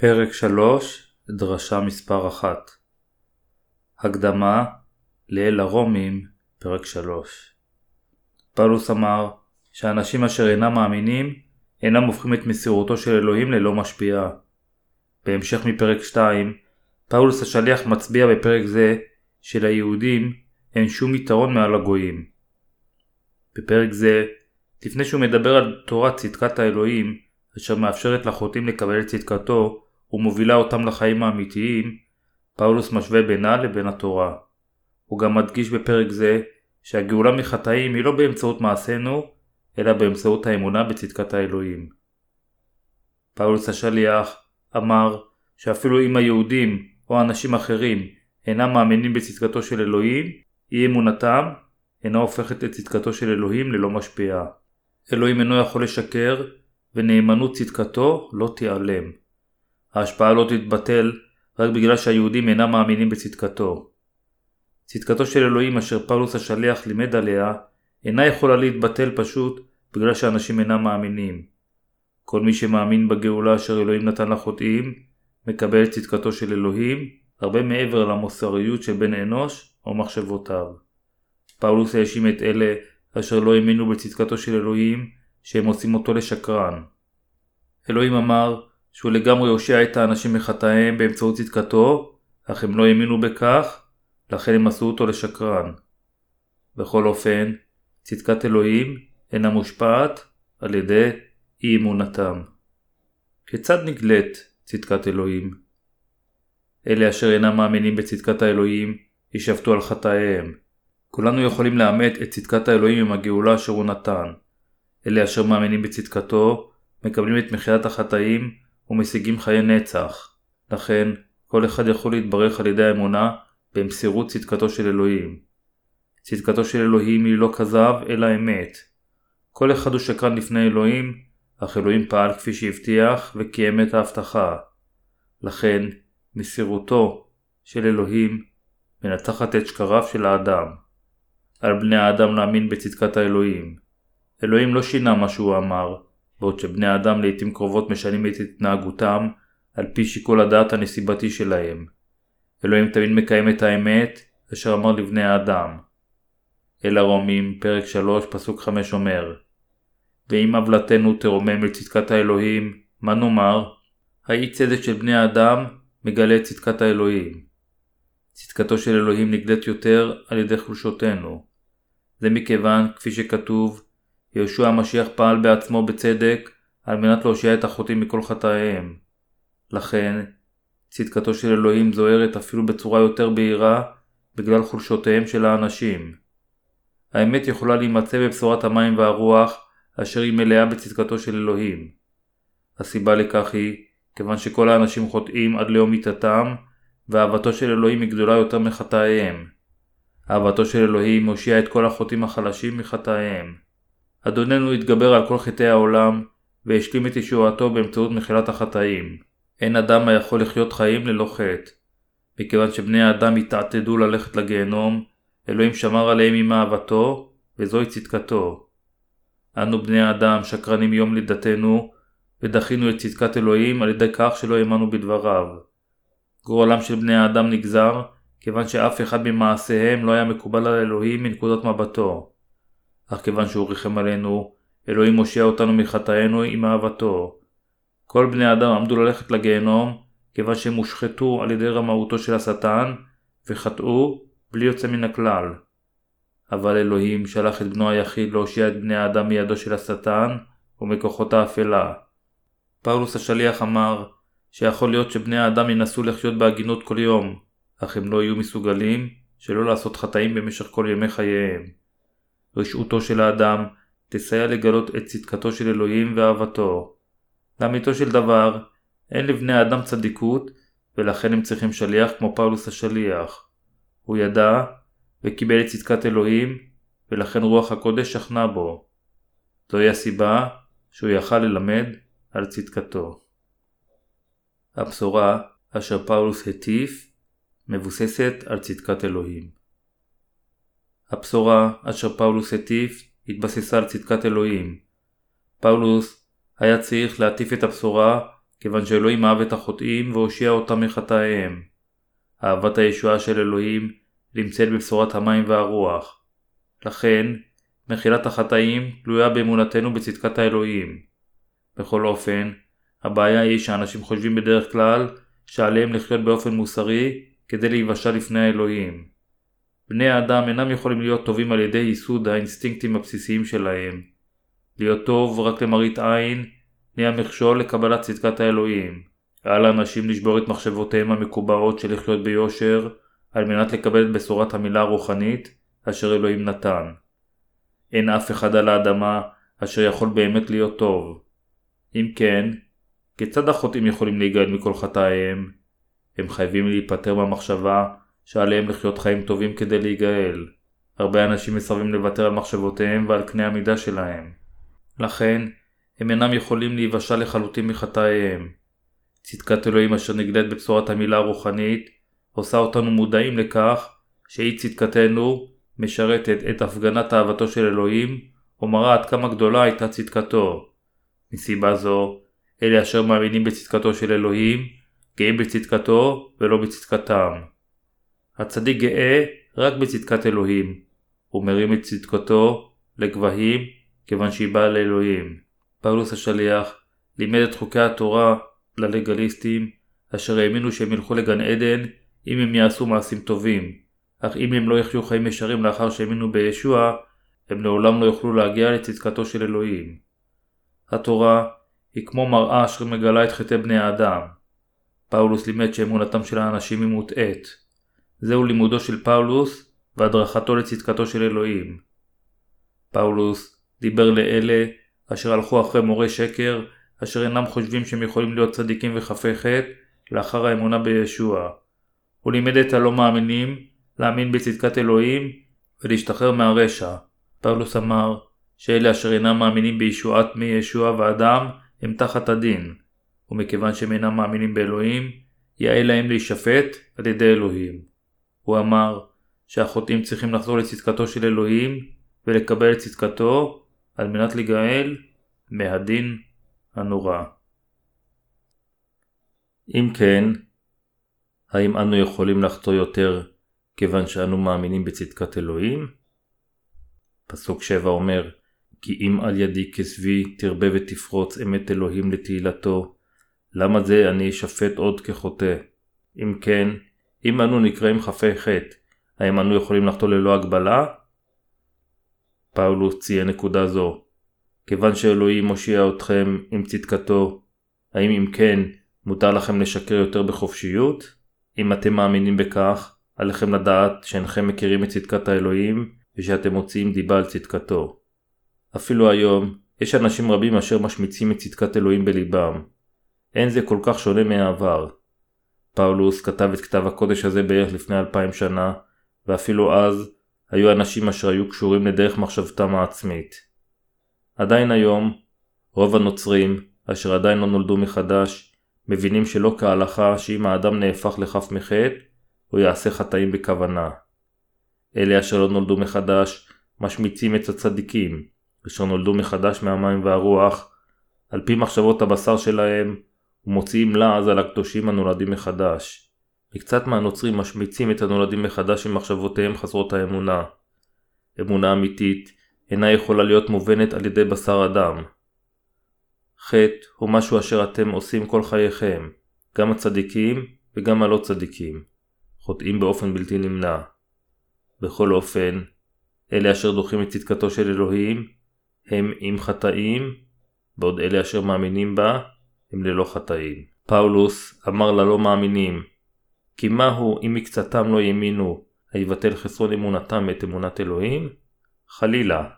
פרק 3, דרשה מספר 1 הקדמה לאל הרומים, פרק 3 פאולוס אמר שאנשים אשר אינם מאמינים אינם הופכים את מסירותו של אלוהים ללא משפיעה. בהמשך מפרק 2, פאולוס השליח מצביע בפרק זה שליהודים אין שום יתרון מעל הגויים. בפרק זה, לפני שהוא מדבר על תורת צדקת האלוהים, אשר מאפשרת לחוטאים לקבל את צדקתו ומובילה אותם לחיים האמיתיים, פאולוס משווה בינה לבין התורה. הוא גם מדגיש בפרק זה שהגאולה מחטאים היא לא באמצעות מעשינו, אלא באמצעות האמונה בצדקת האלוהים. פאולוס השליח אמר שאפילו אם היהודים או אנשים אחרים אינם מאמינים בצדקתו של אלוהים, אי אמונתם אינה הופכת את צדקתו של אלוהים ללא משפיעה. אלוהים אינו יכול לשקר, ונאמנות צדקתו לא תיעלם. ההשפעה לא תתבטל רק בגלל שהיהודים אינם מאמינים בצדקתו. צדקתו של אלוהים אשר פאולוס השליח לימד עליה אינה יכולה להתבטל פשוט בגלל שאנשים אינם מאמינים. כל מי שמאמין בגאולה אשר אלוהים נתן לחוטאים מקבל את צדקתו של אלוהים הרבה מעבר למוסריות של בן אנוש או מחשבותיו. פאולוס האשים את אלה אשר לא האמינו בצדקתו של אלוהים שהם עושים אותו לשקרן. אלוהים אמר שהוא לגמרי הושיע את האנשים מחטאיהם באמצעות צדקתו, אך הם לא האמינו בכך, לכן הם עשו אותו לשקרן. בכל אופן, צדקת אלוהים אינה מושפעת על ידי אי אמונתם. כיצד נגלית צדקת אלוהים? אלה אשר אינם מאמינים בצדקת האלוהים, יישבתו על חטאיהם. כולנו יכולים לאמת את צדקת האלוהים עם הגאולה אשר הוא נתן. אלה אשר מאמינים בצדקתו, מקבלים את מחילת החטאים ומשיגים חיי נצח. לכן, כל אחד יכול להתברך על ידי האמונה במסירות צדקתו של אלוהים. צדקתו של אלוהים היא לא כזב אלא אמת. כל אחד הוא שקרן לפני אלוהים, אך אלוהים פעל כפי שהבטיח וקיים את ההבטחה. לכן, מסירותו של אלוהים מנצחת את שקריו של האדם. על בני האדם להאמין בצדקת האלוהים. אלוהים לא שינה מה שהוא אמר, בעוד שבני האדם לעיתים קרובות משנים את התנהגותם על פי שיקול הדעת הנסיבתי שלהם. אלוהים תמיד מקיים את האמת אשר אמר לבני האדם. אל הרומים, פרק 3, פסוק 5 אומר ואם עוולתנו תרומם אל צדקת האלוהים, מה נאמר? האי צדק של בני האדם מגלה את צדקת האלוהים. צדקתו של אלוהים נגלית יותר על ידי חולשותנו. זה מכיוון, כפי שכתוב, יהושע המשיח פעל בעצמו בצדק על מנת להושיע את החוטאים מכל חטאיהם. לכן, צדקתו של אלוהים זוהרת אפילו בצורה יותר בהירה בגלל חולשותיהם של האנשים. האמת יכולה להימצא בבשורת המים והרוח אשר היא מלאה בצדקתו של אלוהים. הסיבה לכך היא כיוון שכל האנשים חוטאים עד ליום מיתתם ואהבתו של אלוהים היא גדולה יותר מחטאיהם. אהבתו של אלוהים מושיע את כל החוטאים החלשים מחטאיהם. אדוננו התגבר על כל חטאי העולם, והשלים את ישועתו באמצעות מחילת החטאים. אין אדם היכול לחיות חיים ללא חטא. מכיוון שבני האדם התעתדו ללכת לגיהנום, אלוהים שמר עליהם עם אהבתו, וזוהי צדקתו. אנו בני האדם שקרנים יום לידתנו, ודחינו את צדקת אלוהים על ידי כך שלא האמנו בדבריו. גורלם של בני האדם נגזר, כיוון שאף אחד ממעשיהם לא היה מקובל על אלוהים מנקודת מבטו. אך כיוון שהוא ריחם עלינו, אלוהים מושיע אותנו מחטאינו עם אהבתו. כל בני האדם עמדו ללכת לגיהנום, כיוון שהם הושחתו על ידי רמאותו של השטן, וחטאו בלי יוצא מן הכלל. אבל אלוהים שלח את בנו היחיד להושיע את בני האדם מידו של השטן ומכוחות האפלה. פאולוס השליח אמר שיכול להיות שבני האדם ינסו לחיות בהגינות כל יום, אך הם לא יהיו מסוגלים שלא לעשות חטאים במשך כל ימי חייהם. רשעותו של האדם תסייע לגלות את צדקתו של אלוהים ואהבתו. לאמיתו של דבר, אין לבני האדם צדיקות, ולכן הם צריכים שליח כמו פאולוס השליח. הוא ידע וקיבל את צדקת אלוהים, ולכן רוח הקודש שכנה בו. זוהי הסיבה שהוא יכל ללמד על צדקתו. הבשורה אשר פאולוס הטיף מבוססת על צדקת אלוהים. הבשורה אשר פאולוס הטיף התבססה על צדקת אלוהים. פאולוס היה צריך להטיף את הבשורה כיוון שאלוהים אהב את החוטאים והושיע אותם מחטאיהם. אהבת הישועה של אלוהים נמצאת בבשורת המים והרוח. לכן, מחילת החטאים תלויה באמונתנו בצדקת האלוהים. בכל אופן, הבעיה היא שאנשים חושבים בדרך כלל שעליהם לחיות באופן מוסרי כדי להיוושע לפני האלוהים. בני האדם אינם יכולים להיות טובים על ידי ייסוד האינסטינקטים הבסיסיים שלהם. להיות טוב רק למראית עין נהיה מכשול לקבלת צדקת האלוהים. על האנשים לשבור את מחשבותיהם המקובעות של לחיות ביושר על מנת לקבל את בשורת המילה הרוחנית אשר אלוהים נתן. אין אף אחד על האדמה אשר יכול באמת להיות טוב. אם כן, כיצד החוטאים יכולים להיגאל מכל חטאיהם? הם חייבים להיפטר מהמחשבה שעליהם לחיות חיים טובים כדי להיגאל. הרבה אנשים מסרבים לוותר על מחשבותיהם ועל קנה המידה שלהם. לכן, הם אינם יכולים להיוושע לחלוטין מחטאיהם. צדקת אלוהים אשר נגלית בבשורת המילה הרוחנית, עושה אותנו מודעים לכך שאי צדקתנו משרתת את הפגנת אהבתו של אלוהים, ומראה עד כמה גדולה הייתה צדקתו. מסיבה זו, אלה אשר מאמינים בצדקתו של אלוהים, גאים בצדקתו ולא בצדקתם. הצדיק גאה רק בצדקת אלוהים, ומרים את צדקתו לגבהים כיוון שהיא באה לאלוהים. פאולוס השליח לימד את חוקי התורה ללגליסטים, אשר האמינו שהם ילכו לגן עדן אם הם יעשו מעשים טובים, אך אם הם לא יחיו חיים ישרים לאחר שהאמינו בישוע, הם לעולם לא יוכלו להגיע לצדקתו של אלוהים. התורה היא כמו מראה אשר מגלה את חטאי בני האדם. פאולוס לימד שאמונתם של האנשים היא מוטעית. זהו לימודו של פאולוס והדרכתו לצדקתו של אלוהים. פאולוס דיבר לאלה אשר הלכו אחרי מורה שקר, אשר אינם חושבים שהם יכולים להיות צדיקים וחפי חטא לאחר האמונה בישוע. הוא לימד את הלא מאמינים להאמין בצדקת אלוהים ולהשתחרר מהרשע. פאולוס אמר שאלה אשר אינם מאמינים בישועת מי ישוע ואדם הם תחת הדין, ומכיוון שהם אינם מאמינים באלוהים, יאה להם להישפט על ידי אלוהים. הוא אמר שהחוטאים צריכים לחזור לצדקתו של אלוהים ולקבל את צדקתו על מנת להיגאל מהדין הנורא. אם כן, האם אנו יכולים לחטוא יותר כיוון שאנו מאמינים בצדקת אלוהים? פסוק 7 אומר כי אם על ידי כסבי תרבה ותפרוץ אמת אלוהים לתהילתו, למה זה אני אשפט עוד כחוטא? אם כן, אם אנו נקראים חפי חטא, האם אנו יכולים לחטוא ללא הגבלה? פאולוס ציין נקודה זו. כיוון שאלוהים מושיע אתכם עם צדקתו, האם אם כן, מותר לכם לשקר יותר בחופשיות? אם אתם מאמינים בכך, עליכם לדעת שאינכם מכירים את צדקת האלוהים ושאתם מוציאים דיבה על צדקתו. אפילו היום, יש אנשים רבים אשר משמיצים את צדקת אלוהים בליבם. אין זה כל כך שונה מהעבר. פאולוס כתב את כתב הקודש הזה בערך לפני אלפיים שנה, ואפילו אז היו אנשים אשר היו קשורים לדרך מחשבתם העצמית. עדיין היום, רוב הנוצרים, אשר עדיין לא נולדו מחדש, מבינים שלא כהלכה שאם האדם נהפך לחף מחטא, הוא יעשה חטאים בכוונה. אלה אשר לא נולדו מחדש, משמיצים את הצדיקים, אשר נולדו מחדש מהמים והרוח, על פי מחשבות הבשר שלהם, ומוציאים לעז על הקדושים הנולדים מחדש. מקצת מהנוצרים משמיצים את הנולדים מחדש עם מחשבותיהם חסרות האמונה. אמונה אמיתית אינה יכולה להיות מובנת על ידי בשר אדם. חטא הוא משהו אשר אתם עושים כל חייכם, גם הצדיקים וגם הלא צדיקים, חוטאים באופן בלתי נמנע. בכל אופן, אלה אשר דוחים את צדקתו של אלוהים, הם עם חטאים, בעוד אלה אשר מאמינים בה, הם ללא חטאים. פאולוס אמר ללא מאמינים, כי מהו אם מקצתם לא האמינו, היבטל חסרון אמונתם את אמונת אלוהים? חלילה.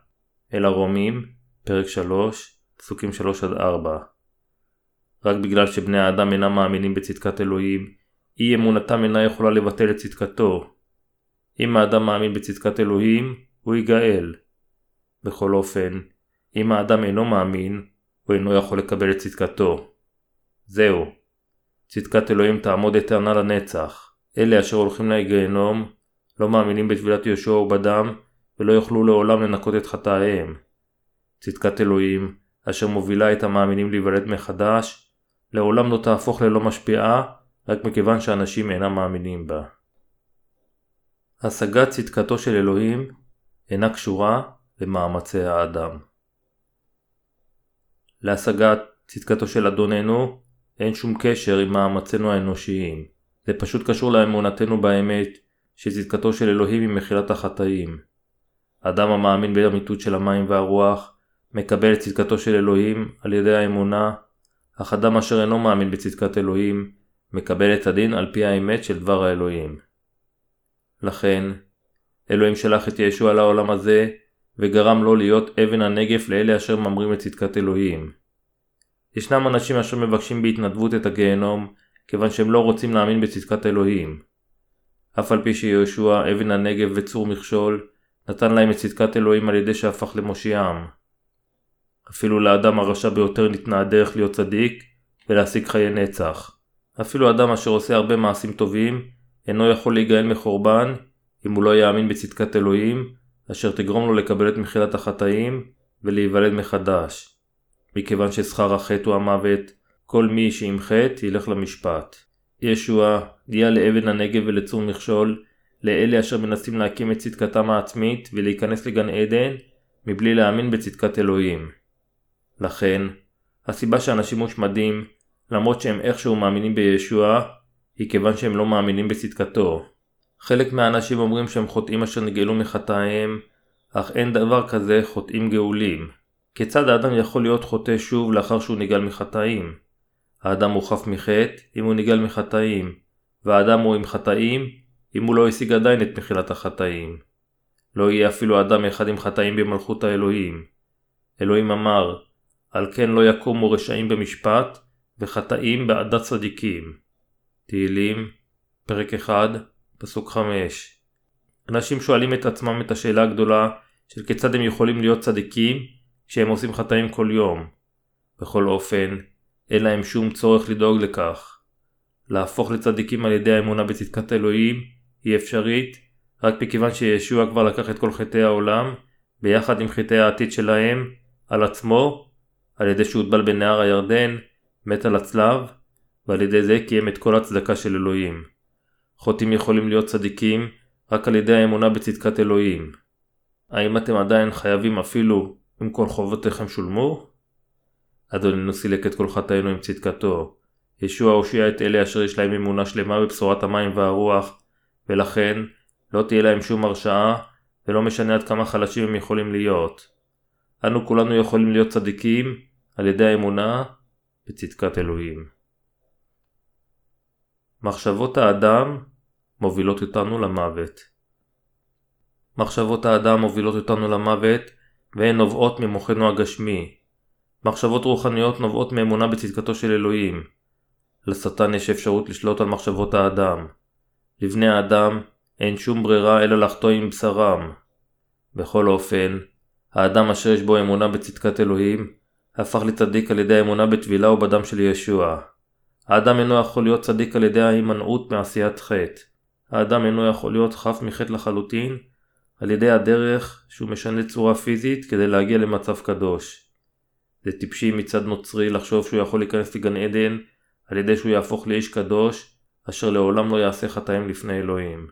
אל הרומים, פרק 3, פסוקים 3-4. רק בגלל שבני האדם אינם מאמינים בצדקת אלוהים, אי אמונתם אינה יכולה לבטל את צדקתו. אם האדם מאמין בצדקת אלוהים, הוא ייגאל. בכל אופן, אם האדם אינו מאמין, הוא אינו יכול לקבל את צדקתו. זהו. צדקת אלוהים תעמוד אתרנה לנצח. אלה אשר הולכים לגיהנום, לא מאמינים בטבילת יהושע ובדם, ולא יוכלו לעולם לנקות את חטאיהם. צדקת אלוהים, אשר מובילה את המאמינים להיוולד מחדש, לעולם לא תהפוך ללא משפיעה רק מכיוון שאנשים אינם מאמינים בה. השגת צדקתו של אלוהים אינה קשורה למאמצי האדם. להשגת צדקתו של אדוננו אין שום קשר עם מאמצינו האנושיים. זה פשוט קשור לאמונתנו באמת שצדקתו של אלוהים היא מחילת החטאים. אדם המאמין באמיתות של המים והרוח מקבל את צדקתו של אלוהים על ידי האמונה, אך אדם אשר אינו מאמין בצדקת אלוהים מקבל את הדין על פי האמת של דבר האלוהים. לכן, אלוהים שלח את ישוע לעולם הזה וגרם לו להיות אבן הנגף לאלה אשר ממרים את צדקת אלוהים. ישנם אנשים אשר מבקשים בהתנדבות את הגיהנום כיוון שהם לא רוצים להאמין בצדקת אלוהים. אף על פי שיהושע, אבן הנגב וצור מכשול, נתן להם את צדקת אלוהים על ידי שהפך למושיעם. אפילו לאדם הרשע ביותר ניתנה הדרך להיות צדיק ולהשיג חיי נצח. אפילו אדם אשר עושה הרבה מעשים טובים, אינו יכול להיגאל מחורבן אם הוא לא יאמין בצדקת אלוהים, אשר תגרום לו לקבל את מחילת החטאים ולהיוולד מחדש. מכיוון ששכר החטא הוא המוות, כל מי שעם חטא ילך למשפט. ישוע נהיה לאבן הנגב ולצור מכשול, לאלה אשר מנסים להקים את צדקתם העצמית ולהיכנס לגן עדן, מבלי להאמין בצדקת אלוהים. לכן, הסיבה שאנשים מושמדים, למרות שהם איכשהו מאמינים בישוע, היא כיוון שהם לא מאמינים בצדקתו. חלק מהאנשים אומרים שהם חוטאים אשר נגאלו מחטאיהם, אך אין דבר כזה חוטאים גאולים. כיצד האדם יכול להיות חוטא שוב לאחר שהוא נגאל מחטאים? האדם הוא חף מחטא אם הוא נגאל מחטאים, והאדם הוא עם חטאים אם הוא לא השיג עדיין את מחילת החטאים. לא יהיה אפילו אדם אחד עם חטאים במלכות האלוהים. אלוהים אמר, על כן לא יקומו רשעים במשפט, וחטאים בעדת צדיקים. תהילים, פרק 1, פסוק 5. אנשים שואלים את עצמם את השאלה הגדולה של כיצד הם יכולים להיות צדיקים כשהם עושים חטאים כל יום. בכל אופן, אין להם שום צורך לדאוג לכך. להפוך לצדיקים על ידי האמונה בצדקת אלוהים היא אפשרית רק מכיוון שישוע כבר לקח את כל חטאי העולם ביחד עם חטאי העתיד שלהם על עצמו על ידי שהוטבל בנהר הירדן, מת על הצלב ועל ידי זה קיים את כל הצדקה של אלוהים. חוטאים יכולים להיות צדיקים רק על ידי האמונה בצדקת אלוהים. האם אתם עדיין חייבים אפילו אם כל חובותיכם שולמו? אדוננו סילק את כל חטאינו עם צדקתו. ישוע הושיע את אלה אשר יש להם אמונה שלמה בבשורת המים והרוח, ולכן לא תהיה להם שום הרשעה, ולא משנה עד כמה חלשים הם יכולים להיות. אנו כולנו יכולים להיות צדיקים על ידי האמונה בצדקת אלוהים. מחשבות האדם מובילות אותנו למוות. מחשבות האדם מובילות אותנו למוות והן נובעות ממוחנו הגשמי. מחשבות רוחניות נובעות מאמונה בצדקתו של אלוהים. לשטן יש אפשרות לשלוט על מחשבות האדם. לבני האדם אין שום ברירה אלא לחטוא עם בשרם. בכל אופן, האדם אשר יש בו אמונה בצדקת אלוהים, הפך לצדיק על ידי האמונה בטבילה ובדם של ישוע. האדם אינו יכול להיות צדיק על ידי ההימנעות מעשיית חטא. האדם אינו יכול להיות חף מחטא לחלוטין על ידי הדרך שהוא משנה צורה פיזית כדי להגיע למצב קדוש. זה טיפשי מצד נוצרי לחשוב שהוא יכול להיכנס לגן עדן על ידי שהוא יהפוך לאיש קדוש אשר לעולם לא יעשה חטאים לפני אלוהים.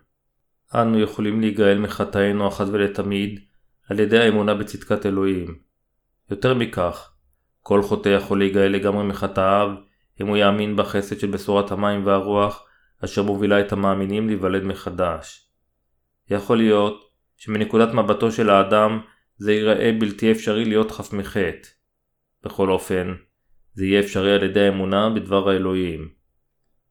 אנו יכולים להיגאל מחטאינו אחת ולתמיד על ידי האמונה בצדקת אלוהים. יותר מכך, כל חוטא יכול להיגאל לגמרי מחטאיו אם הוא יאמין בחסד של בשורת המים והרוח אשר מובילה את המאמינים להיוולד מחדש. יכול להיות שמנקודת מבטו של האדם זה ייראה בלתי אפשרי להיות חף מחטא. בכל אופן, זה יהיה אפשרי על ידי האמונה בדבר האלוהים.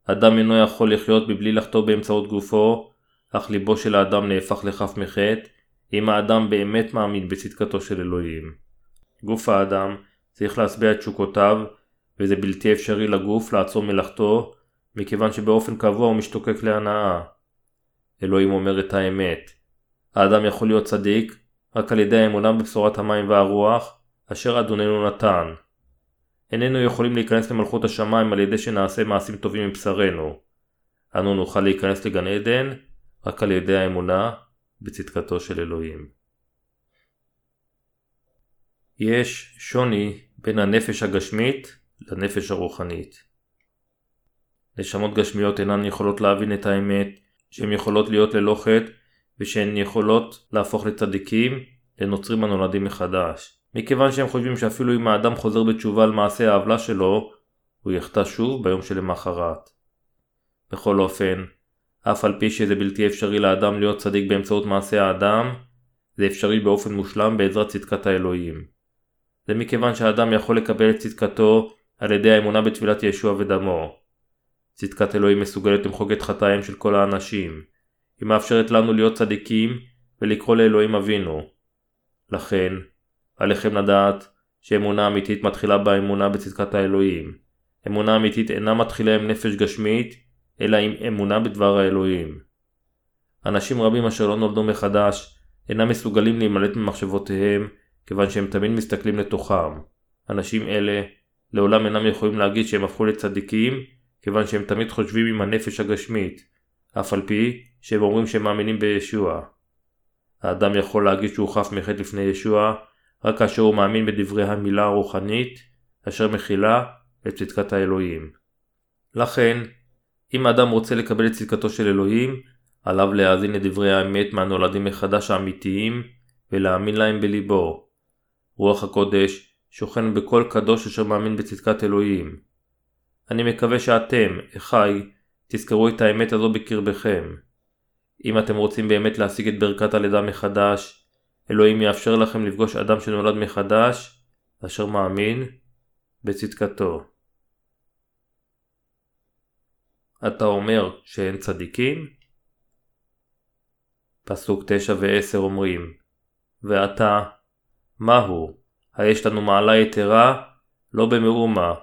אדם אינו יכול לחיות מבלי לחטוא באמצעות גופו, אך ליבו של האדם נהפך לחף מחטא, אם האדם באמת מאמין בצדקתו של אלוהים. גוף האדם צריך להשביע את תשוקותיו, וזה בלתי אפשרי לגוף לעצור מלאכתו, מכיוון שבאופן קבוע הוא משתוקק להנאה. אלוהים אומר את האמת. האדם יכול להיות צדיק רק על ידי האמונה בבשורת המים והרוח, אשר אדוננו נתן. איננו יכולים להיכנס למלכות השמיים על ידי שנעשה מעשים טובים מבשרנו. אנו נוכל להיכנס לגן עדן רק על ידי האמונה בצדקתו של אלוהים. יש שוני בין הנפש הגשמית לנפש הרוחנית. נשמות גשמיות אינן יכולות להבין את האמת, שהן יכולות להיות ללא חטא, ושהן יכולות להפוך לצדיקים, לנוצרים הנולדים מחדש. מכיוון שהם חושבים שאפילו אם האדם חוזר בתשובה על מעשה העוולה שלו, הוא יחטא שוב ביום שלמחרת. בכל אופן, אף על פי שזה בלתי אפשרי לאדם להיות צדיק באמצעות מעשה האדם, זה אפשרי באופן מושלם בעזרת צדקת האלוהים. זה מכיוון שהאדם יכול לקבל את צדקתו על ידי האמונה בתפילת ישוע ודמו. צדקת אלוהים מסוגלת למחוק את חטאיהם של כל האנשים. היא מאפשרת לנו להיות צדיקים ולקרוא לאלוהים אבינו. לכן, עליכם לדעת שאמונה אמיתית מתחילה באמונה בצדקת האלוהים. אמונה אמיתית אינה מתחילה עם נפש גשמית, אלא עם אמונה בדבר האלוהים. אנשים רבים אשר לא נולדו מחדש אינם מסוגלים להימלט ממחשבותיהם, כיוון שהם תמיד מסתכלים לתוכם. אנשים אלה לעולם אינם יכולים להגיד שהם הפכו לצדיקים, כיוון שהם תמיד חושבים עם הנפש הגשמית, אף על פי שהם אומרים שהם מאמינים בישוע. האדם יכול להגיד שהוא חף מחטא לפני ישוע, רק כאשר הוא מאמין בדברי המילה הרוחנית, אשר מכילה את צדקת האלוהים. לכן, אם האדם רוצה לקבל את צדקתו של אלוהים, עליו להאזין לדברי האמת מהנולדים מחדש האמיתיים, ולהאמין להם בליבו. רוח הקודש שוכן בכל קדוש אשר מאמין בצדקת אלוהים. אני מקווה שאתם, אחי, תזכרו את האמת הזו בקרבכם. אם אתם רוצים באמת להשיג את ברכת הלידה מחדש, אלוהים יאפשר לכם לפגוש אדם שנולד מחדש, אשר מאמין בצדקתו. אתה אומר שאין צדיקים? פסוק 9 ו-10 אומרים ועתה, מהו? היש לנו מעלה יתרה? לא במאומה.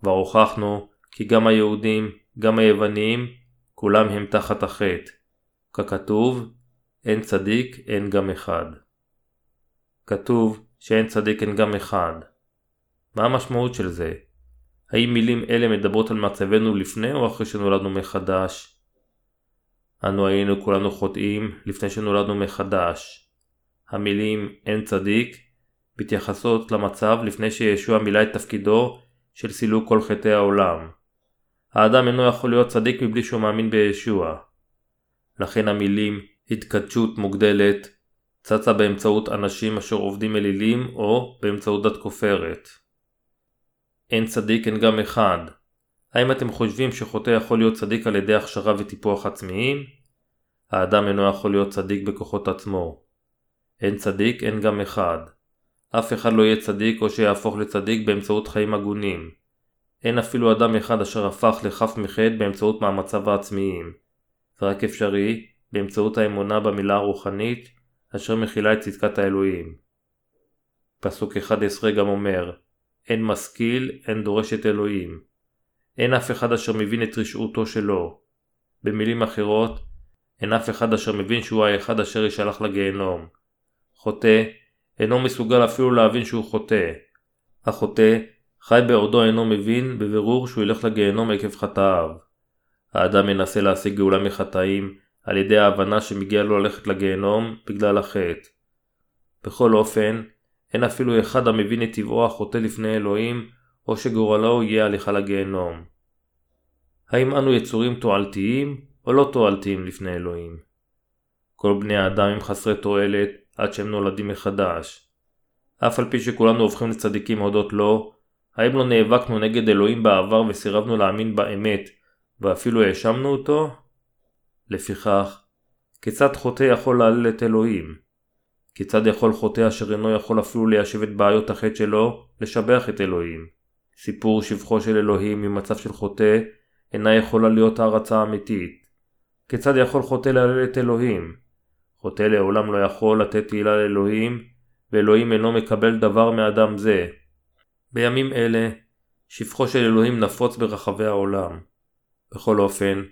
כבר הוכחנו כי גם היהודים, גם היוונים, כולם הם תחת החטא. ככתוב, אין צדיק, אין גם אחד. כתוב שאין צדיק, אין גם אחד. מה המשמעות של זה? האם מילים אלה מדברות על מצבנו לפני או אחרי שנולדנו מחדש? אנו היינו כולנו חוטאים לפני שנולדנו מחדש. המילים אין צדיק מתייחסות למצב לפני שישוע מילא את תפקידו של סילוק כל חטאי העולם. האדם אינו יכול להיות צדיק מבלי שהוא מאמין בישוע. לכן המילים התקדשות מוגדלת צצה באמצעות אנשים אשר עובדים אלילים או באמצעות דת כופרת. אין צדיק אין גם אחד. האם אתם חושבים שחוטא יכול להיות צדיק על ידי הכשרה וטיפוח עצמיים? האדם אינו יכול להיות צדיק בכוחות עצמו. אין צדיק אין גם אחד. אף אחד לא יהיה צדיק או שיהפוך לצדיק באמצעות חיים הגונים. אין אפילו אדם אחד אשר הפך לחף מחטא באמצעות מאמציו העצמיים. זה רק אפשרי באמצעות האמונה במילה הרוחנית אשר מכילה את צדקת האלוהים. פסוק 11 גם אומר אין משכיל, אין דורש את אלוהים. אין אף אחד אשר מבין את רשעותו שלו. במילים אחרות, אין אף אחד אשר מבין שהוא האחד אשר ישלח לגיהנום. חוטא אינו מסוגל אפילו להבין שהוא חוטא. החוטא חי בעודו אינו מבין בבירור שהוא ילך לגיהנום עקב חטאיו. האדם מנסה להשיג גאולה מחטאים על ידי ההבנה שמגיע לו ללכת לגיהנום בגלל החטא. בכל אופן, אין אפילו אחד המבין את טבעו החוטא לפני אלוהים, או שגורלו יהיה הליכה לגיהנום. האם אנו יצורים תועלתיים, או לא תועלתיים לפני אלוהים? כל בני האדם הם חסרי תועלת עד שהם נולדים מחדש. אף על פי שכולנו הופכים לצדיקים הודות לו, האם לא נאבקנו נגד אלוהים בעבר וסירבנו להאמין באמת, ואפילו האשמנו אותו? לפיכך, כיצד חוטא יכול להלל את אלוהים? כיצד יכול חוטא אשר אינו יכול אפילו ליישב את בעיות החטא שלו, לשבח את אלוהים? סיפור שבחו של אלוהים ממצב של חוטא אינה יכולה להיות הערצה אמיתית. כיצד יכול חוטא להלל את אלוהים? חוטא לעולם לא יכול לתת תהילה לאלוהים, ואלוהים אינו מקבל דבר מאדם זה. בימים אלה, שפחו של אלוהים נפוץ ברחבי העולם. בכל אופן,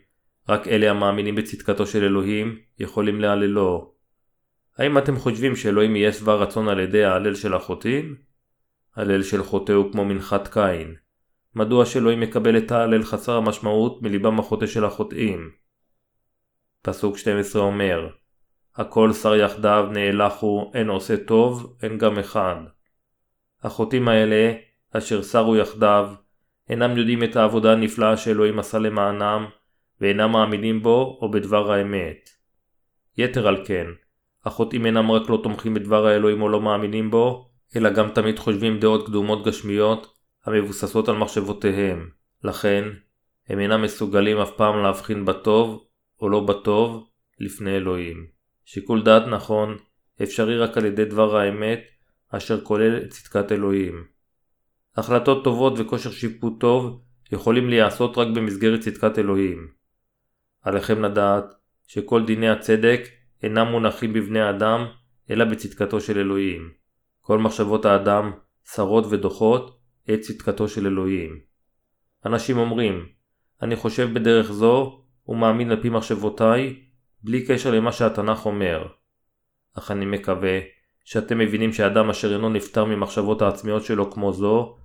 רק אלה המאמינים בצדקתו של אלוהים יכולים להללו. האם אתם חושבים שאלוהים יהיה שבע רצון על ידי ההלל של החוטאים? הלל של חוטא הוא כמו מנחת קין. מדוע שאלוהים יקבל את ההלל חסר המשמעות מליבם החוטא של החוטאים? פסוק 12 אומר הכל שר יחדיו נאלחו, אין עושה טוב, אין גם אחד. החוטאים האלה, אשר שרו יחדיו, אינם יודעים את העבודה הנפלאה שאלוהים עשה למענם, ואינם מאמינים בו או בדבר האמת. יתר על כן, החוטאים אינם רק לא תומכים בדבר האלוהים או לא מאמינים בו, אלא גם תמיד חושבים דעות קדומות גשמיות המבוססות על מחשבותיהם. לכן, הם אינם מסוגלים אף פעם להבחין בטוב או לא בטוב לפני אלוהים. שיקול דעת נכון אפשרי רק על ידי דבר האמת אשר כולל את צדקת אלוהים. החלטות טובות וכושר שיפוט טוב יכולים להיעשות רק במסגרת צדקת אלוהים. עליכם לדעת שכל דיני הצדק אינם מונחים בבני האדם אלא בצדקתו של אלוהים. כל מחשבות האדם צרות ודוחות את צדקתו של אלוהים. אנשים אומרים, אני חושב בדרך זו ומאמין על פי מחשבותיי, בלי קשר למה שהתנ"ך אומר. אך אני מקווה שאתם מבינים שאדם אשר אינו נפטר ממחשבות העצמיות שלו כמו זו,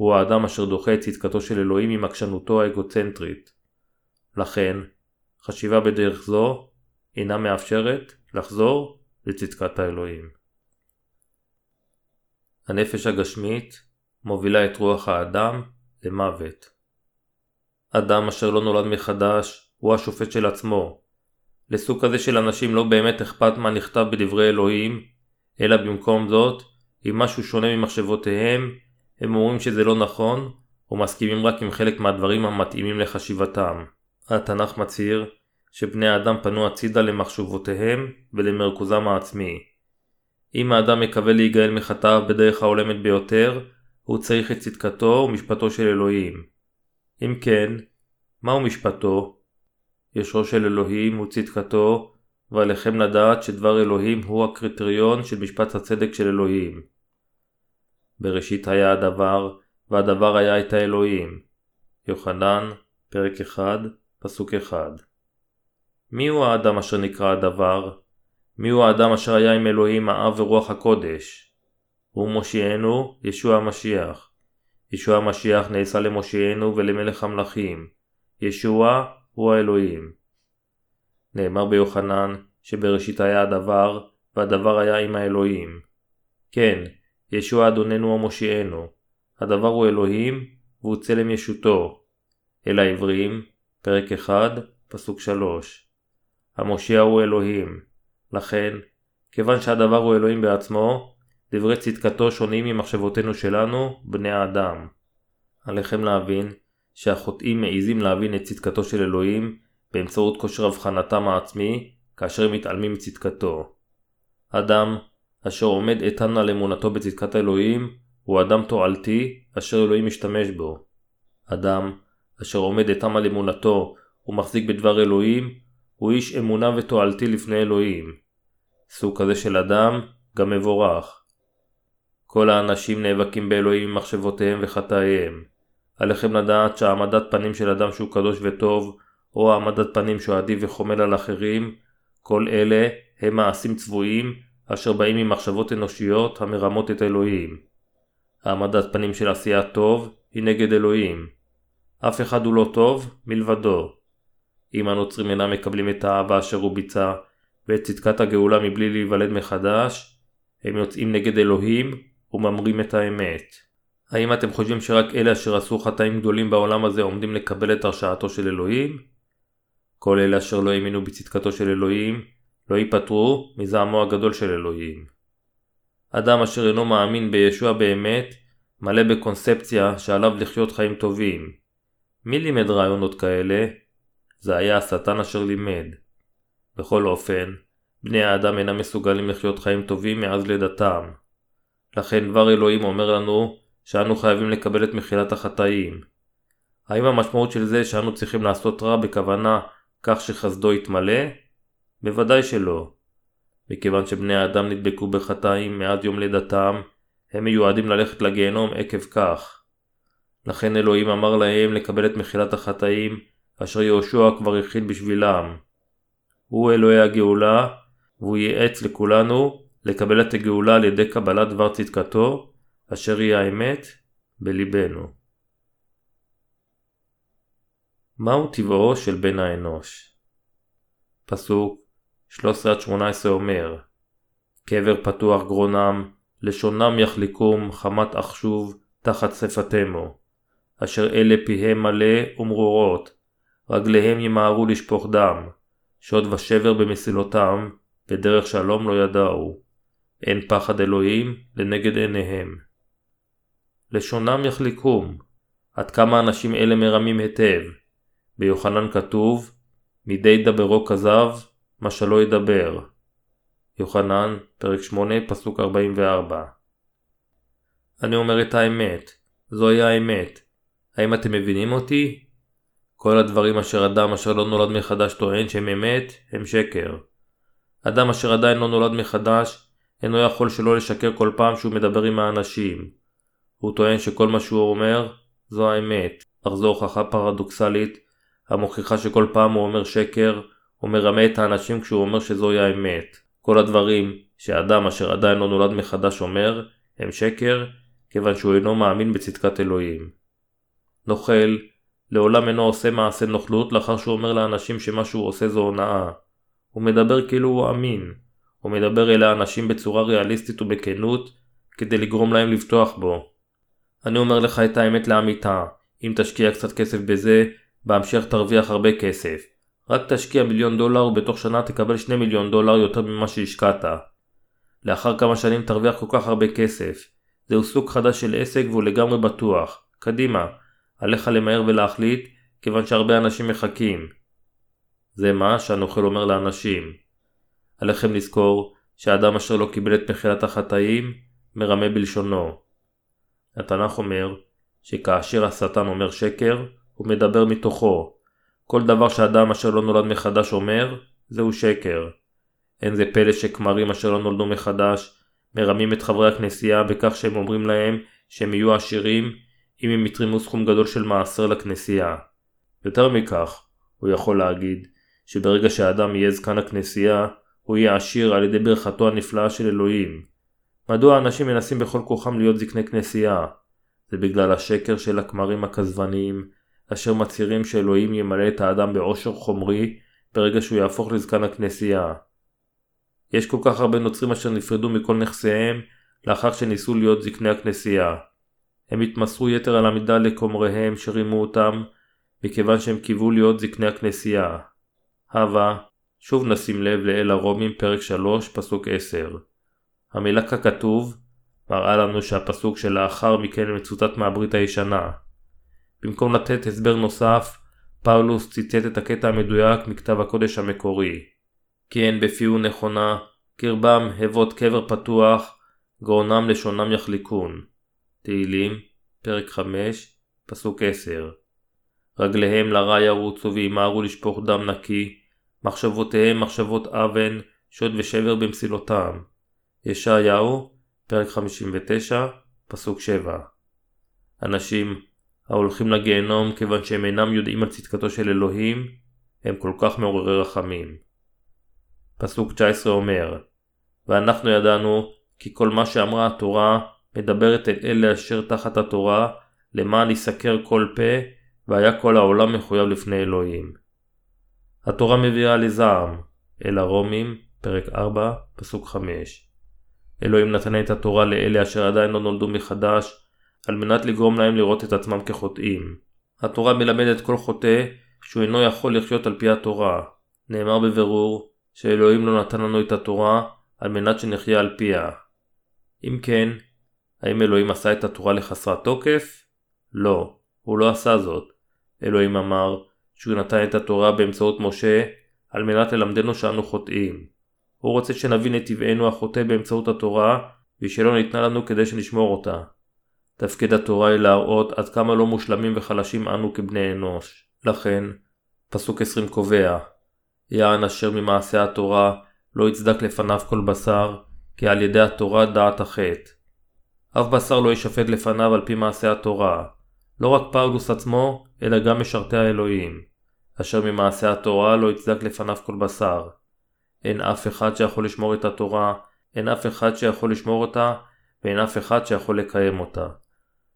הוא האדם אשר דוחה את צדקתו של אלוהים עם עקשנותו האגוצנטרית. לכן, חשיבה בדרך זו אינה מאפשרת לחזור לצדקת האלוהים. הנפש הגשמית מובילה את רוח האדם למוות. אדם אשר לא נולד מחדש הוא השופט של עצמו. לסוג כזה של אנשים לא באמת אכפת מה נכתב בדברי אלוהים, אלא במקום זאת, אם משהו שונה ממחשבותיהם, הם אומרים שזה לא נכון, או מסכימים רק עם חלק מהדברים המתאימים לחשיבתם. התנ"ך מצהיר שבני האדם פנו הצידה למחשבותיהם ולמרכוזם העצמי. אם האדם מקווה להיגאל מחטאיו בדרך ההולמת ביותר, הוא צריך את צדקתו ומשפטו של אלוהים. אם כן, מהו משפטו? יושרו של אלוהים וצדקתו, ועליכם לדעת שדבר אלוהים הוא הקריטריון של משפט הצדק של אלוהים. בראשית היה הדבר, והדבר היה את האלוהים. יוחנן, פרק 1, פסוק 1. הוא האדם אשר נקרא הדבר? הוא האדם אשר היה עם אלוהים האב ורוח הקודש? הוא מושיענו, ישוע המשיח. ישוע המשיח נעשה למושיענו ולמלך המלכים. ישוע הוא האלוהים. נאמר ביוחנן שבראשית היה הדבר, והדבר היה עם האלוהים. כן, ישוע אדוננו המושיענו. הדבר הוא אלוהים, והוא צלם ישותו. אל העברים, פרק 1, פסוק 3. המושיע הוא אלוהים. לכן, כיוון שהדבר הוא אלוהים בעצמו, דברי צדקתו שונים ממחשבותינו שלנו, בני האדם. עליכם להבין שהחוטאים מעיזים להבין את צדקתו של אלוהים באמצעות כושר הבחנתם העצמי, כאשר הם מתעלמים מצדקתו. אדם אשר עומד איתן על אמונתו בצדקת אלוהים, הוא אדם תועלתי אשר אלוהים משתמש בו. אדם אשר עומד איתן על אמונתו ומחזיק בדבר אלוהים, הוא איש אמונה ותועלתי לפני אלוהים. סוג כזה של אדם גם מבורך. כל האנשים נאבקים באלוהים עם מחשבותיהם וחטאיהם. עליכם לדעת שהעמדת פנים של אדם שהוא קדוש וטוב, או העמדת פנים שהוא עדיף וחומל על אחרים, כל אלה הם מעשים צבועים אשר באים ממחשבות אנושיות המרמות את אלוהים. העמדת פנים של עשיית טוב היא נגד אלוהים. אף אחד הוא לא טוב מלבדו. אם הנוצרים אינם מקבלים את האהבה אשר הוא ביצע ואת צדקת הגאולה מבלי להיוולד מחדש, הם יוצאים נגד אלוהים וממרים את האמת. האם אתם חושבים שרק אלה אשר עשו חטאים גדולים בעולם הזה עומדים לקבל את הרשעתו של אלוהים? כל אלה אשר לא האמינו בצדקתו של אלוהים, לא ייפטרו מזעמו הגדול של אלוהים. אדם אשר אינו מאמין בישוע באמת, מלא בקונספציה שעליו לחיות חיים טובים. מי לימד רעיונות כאלה? זה היה השטן אשר לימד. בכל אופן, בני האדם אינם מסוגלים לחיות חיים טובים מאז לידתם. לכן דבר אלוהים אומר לנו שאנו חייבים לקבל את מחילת החטאים. האם המשמעות של זה שאנו צריכים לעשות רע בכוונה כך שחסדו יתמלא? בוודאי שלא. מכיוון שבני האדם נדבקו בחטאים מאז יום לידתם, הם מיועדים ללכת לגיהנום עקב כך. לכן אלוהים אמר להם לקבל את מחילת החטאים אשר יהושע כבר הכין בשבילם. הוא אלוהי הגאולה, והוא ייעץ לכולנו לקבל את הגאולה על ידי קבלת דבר צדקתו, אשר היא האמת, בליבנו. מהו טבעו של בן האנוש? פסוק 13-18 אומר קבר פתוח גרונם, לשונם יחליקום חמת אחשוב תחת שפתמו. אשר אלה פיהם מלא ומרורות, רגליהם ימהרו לשפוך דם, שוד ושבר במסילותם, ודרך שלום לא ידעו. אין פחד אלוהים לנגד עיניהם. לשונם יחליקום, עד כמה אנשים אלה מרמים היטב. ביוחנן כתוב, מדי דברו כזב, מה שלא ידבר. יוחנן, פרק 8, פסוק 44. אני אומר את האמת, זוהי האמת. האם אתם מבינים אותי? כל הדברים אשר אדם אשר לא נולד מחדש טוען שהם אמת, הם שקר. אדם אשר עדיין לא נולד מחדש, אינו יכול שלא לשקר כל פעם שהוא מדבר עם האנשים. הוא טוען שכל מה שהוא אומר, זו האמת, אך זו הוכחה פרדוקסלית, המוכיחה שכל פעם הוא אומר שקר, הוא מרמה את האנשים כשהוא אומר שזוהי האמת. כל הדברים שאדם אשר עדיין לא נולד מחדש אומר, הם שקר, כיוון שהוא אינו מאמין בצדקת אלוהים. נוכל, לעולם אינו עושה מעשה נוכלות לאחר שהוא אומר לאנשים שמה שהוא עושה זו הונאה. הוא מדבר כאילו הוא אמין. הוא מדבר אל האנשים בצורה ריאליסטית ובכנות, כדי לגרום להם לבטוח בו. אני אומר לך את האמת לאמיתה, אם תשקיע קצת כסף בזה, בהמשך תרוויח הרבה כסף. רק תשקיע מיליון דולר ובתוך שנה תקבל שני מיליון דולר יותר ממה שהשקעת. לאחר כמה שנים תרוויח כל כך הרבה כסף. זהו סוג חדש של עסק והוא לגמרי בטוח. קדימה, עליך למהר ולהחליט, כיוון שהרבה אנשים מחכים. זה מה שהנוכל אומר לאנשים. עליכם לזכור שהאדם אשר לא קיבל את מחילת החטאים, מרמה בלשונו. התנ"ך אומר שכאשר השטן אומר שקר, הוא מדבר מתוכו. כל דבר שאדם אשר לא נולד מחדש אומר, זהו שקר. אין זה פלא שכמרים אשר לא נולדו מחדש, מרמים את חברי הכנסייה בכך שהם אומרים להם שהם יהיו עשירים אם הם יתרימו סכום גדול של מעשר לכנסייה. יותר מכך, הוא יכול להגיד שברגע שהאדם יהיה זקן הכנסייה, הוא יהיה עשיר על ידי ברכתו הנפלאה של אלוהים. מדוע אנשים מנסים בכל כוחם להיות זקני כנסייה? זה בגלל השקר של הכמרים הכזבניים, אשר מצהירים שאלוהים ימלא את האדם בעושר חומרי ברגע שהוא יהפוך לזקן הכנסייה. יש כל כך הרבה נוצרים אשר נפרדו מכל נכסיהם לאחר שניסו להיות זקני הכנסייה. הם התמסרו יתר על המידה לכומריהם שרימו אותם, מכיוון שהם קיוו להיות זקני הכנסייה. הווה, שוב נשים לב לאל הרומים פרק 3 פסוק 10. המילה ככתוב מראה לנו שהפסוק שלאחר מכן מצוטט מהברית הישנה. במקום לתת הסבר נוסף, פאולוס ציטט את הקטע המדויק מכתב הקודש המקורי. כי אין בפיהו נכונה, קרבם הבות קבר פתוח, גרונם לשונם יחליקון. תהילים, פרק 5, פסוק 10. רגליהם לרע ירוצו וימהרו לשפוך דם נקי, מחשבותיהם מחשבות אבן, שוד ושבר במסילותם. ישעיהו, פרק 59, פסוק 7. אנשים ההולכים לגיהנום כיוון שהם אינם יודעים על צדקתו של אלוהים, הם כל כך מעוררי רחמים. פסוק 19 אומר, ואנחנו ידענו כי כל מה שאמרה התורה מדברת אל אלה אשר תחת התורה, למען יסקר כל פה, והיה כל העולם מחויב לפני אלוהים. התורה מביאה לזעם, אל הרומים, פרק 4, פסוק 5. אלוהים נתן את התורה לאלה אשר עדיין לא נולדו מחדש, על מנת לגרום להם לראות את עצמם כחוטאים. התורה מלמדת כל חוטא שהוא אינו יכול לחיות על פי התורה. נאמר בבירור שאלוהים לא נתן לנו את התורה על מנת שנחיה על פיה. אם כן, האם אלוהים עשה את התורה לחסרת תוקף? לא, הוא לא עשה זאת. אלוהים אמר שהוא נתן את התורה באמצעות משה על מנת ללמדנו שאנו חוטאים. הוא רוצה שנבין את טבענו החוטא באמצעות התורה ושלא ניתנה לנו כדי שנשמור אותה. תפקיד התורה היא להראות עד כמה לא מושלמים וחלשים אנו כבני אנוש. לכן, פסוק 20 קובע יען אשר ממעשה התורה לא יצדק לפניו כל בשר, כי על ידי התורה דעת החטא. אף בשר לא יישפט לפניו על פי מעשה התורה, לא רק פאולוס עצמו, אלא גם משרתי האלוהים, אשר ממעשה התורה לא יצדק לפניו כל בשר. אין אף אחד שיכול לשמור את התורה, אין אף אחד שיכול לשמור אותה, ואין אף אחד שיכול לקיים אותה.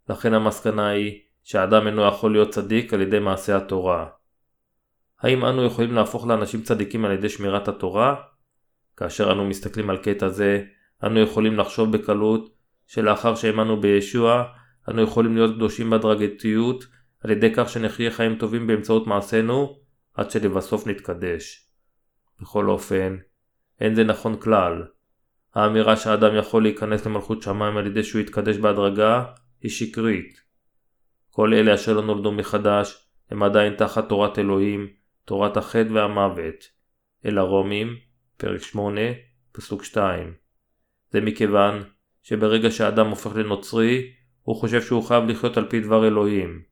לכן המסקנה היא שהאדם אינו יכול להיות צדיק על ידי מעשה התורה. האם אנו יכולים להפוך לאנשים צדיקים על ידי שמירת התורה? כאשר אנו מסתכלים על קטע זה, אנו יכולים לחשוב בקלות שלאחר שהאמנו בישוע, אנו יכולים להיות קדושים בהדרגתיות על ידי כך שנחיה חיים טובים באמצעות מעשינו, עד שלבסוף נתקדש. בכל אופן, אין זה נכון כלל. האמירה שהאדם יכול להיכנס למלכות שמיים על ידי שהוא יתקדש בהדרגה, היא שקרית. כל אלה אשר נולדו מחדש, הם עדיין תחת תורת אלוהים, תורת החטא והמוות. אל הרומים, פרק 8, פסוק 2. זה מכיוון שברגע שהאדם הופך לנוצרי, הוא חושב שהוא חייב לחיות על פי דבר אלוהים.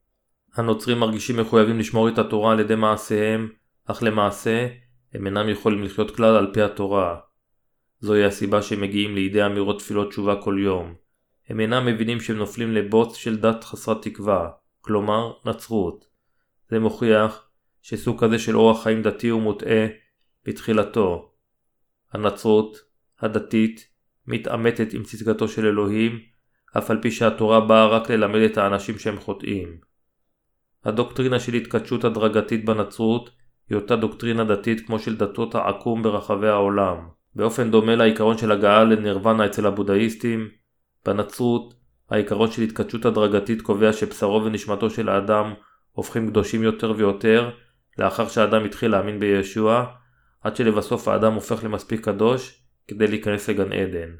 הנוצרים מרגישים מחויבים לשמור את התורה על ידי מעשיהם, אך למעשה הם אינם יכולים לחיות כלל על פי התורה. זוהי הסיבה שהם מגיעים לידי אמירות תפילות תשובה כל יום. הם אינם מבינים שהם נופלים לבוץ של דת חסרת תקווה, כלומר נצרות. זה מוכיח שסוג כזה של אורח חיים דתי הוא מוטעה בתחילתו. הנצרות, הדתית, מתעמתת עם צדקתו של אלוהים, אף על פי שהתורה באה רק ללמד את האנשים שהם חוטאים. הדוקטרינה של התקדשות הדרגתית בנצרות היא אותה דוקטרינה דתית כמו של דתות העקום ברחבי העולם. באופן דומה לעיקרון של הגעה לנירוונה אצל הבודהיסטים, בנצרות העיקרון של התקדשות הדרגתית קובע שבשרו ונשמתו של האדם הופכים קדושים יותר ויותר לאחר שהאדם התחיל להאמין בישוע, עד שלבסוף האדם הופך למספיק קדוש כדי להיכנס לגן עדן.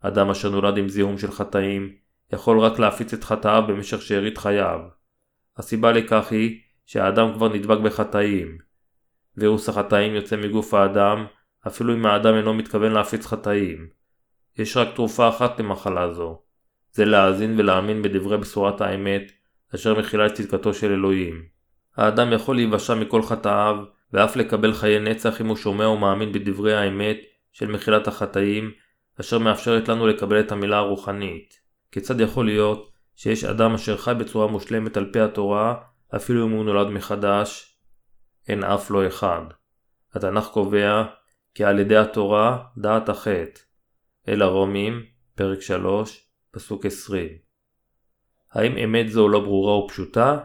אדם אשר נולד עם זיהום של חטאים יכול רק להפיץ את חטאיו במשך שארית חייו. הסיבה לכך היא שהאדם כבר נדבק בחטאים. וירוס החטאים יוצא מגוף האדם אפילו אם האדם אינו מתכוון להפיץ חטאים. יש רק תרופה אחת למחלה זו. זה להאזין ולהאמין בדברי בשורת האמת אשר מכילה את צדקתו של אלוהים. האדם יכול להיוושע מכל חטאיו ואף לקבל חיי נצח אם הוא שומע ומאמין בדברי האמת של מחילת החטאים אשר מאפשרת לנו לקבל את המילה הרוחנית. כיצד יכול להיות שיש אדם אשר חי בצורה מושלמת על פי התורה אפילו אם הוא נולד מחדש? אין אף לא אחד. התנ"ך קובע כי על ידי התורה דעת החטא. אל הרומים, פרק 3, פסוק 20. האם אמת זו לא ברורה ופשוטה?